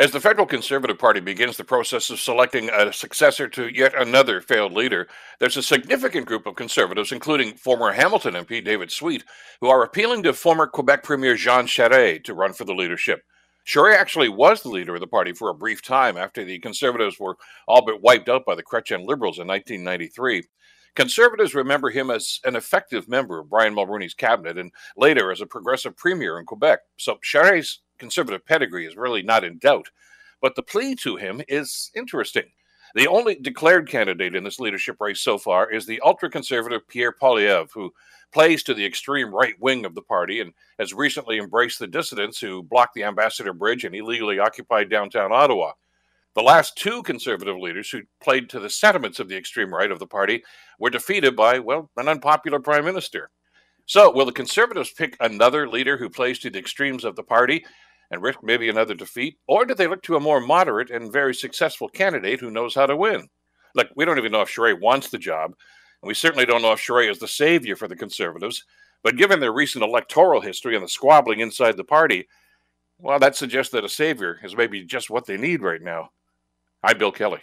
As the federal Conservative Party begins the process of selecting a successor to yet another failed leader, there's a significant group of conservatives, including former Hamilton MP David Sweet, who are appealing to former Quebec Premier Jean Charest to run for the leadership. Charest actually was the leader of the party for a brief time after the Conservatives were all but wiped out by the Chrétien Liberals in 1993. Conservatives remember him as an effective member of Brian Mulroney's cabinet and later as a progressive premier in Quebec. So Charest's conservative pedigree is really not in doubt. But the plea to him is interesting. The only declared candidate in this leadership race so far is the ultra conservative Pierre Poilievre, who plays to the extreme right wing of the party and has recently embraced the dissidents who blocked the Ambassador Bridge and illegally occupied downtown Ottawa. The last two conservative leaders who played to the sentiments of the extreme right of the party were defeated by, well, an unpopular prime minister. So, will the conservatives pick another leader who plays to the extremes of the party and risk maybe another defeat? Or do they look to a more moderate and very successful candidate who knows how to win? Look, we don't even know if Charest wants the job, and we certainly don't know if Charest is the savior for the Conservatives. But given their recent electoral history and the squabbling inside the party, well, that suggests that a savior is maybe just what they need right now. I'm Bill Kelly.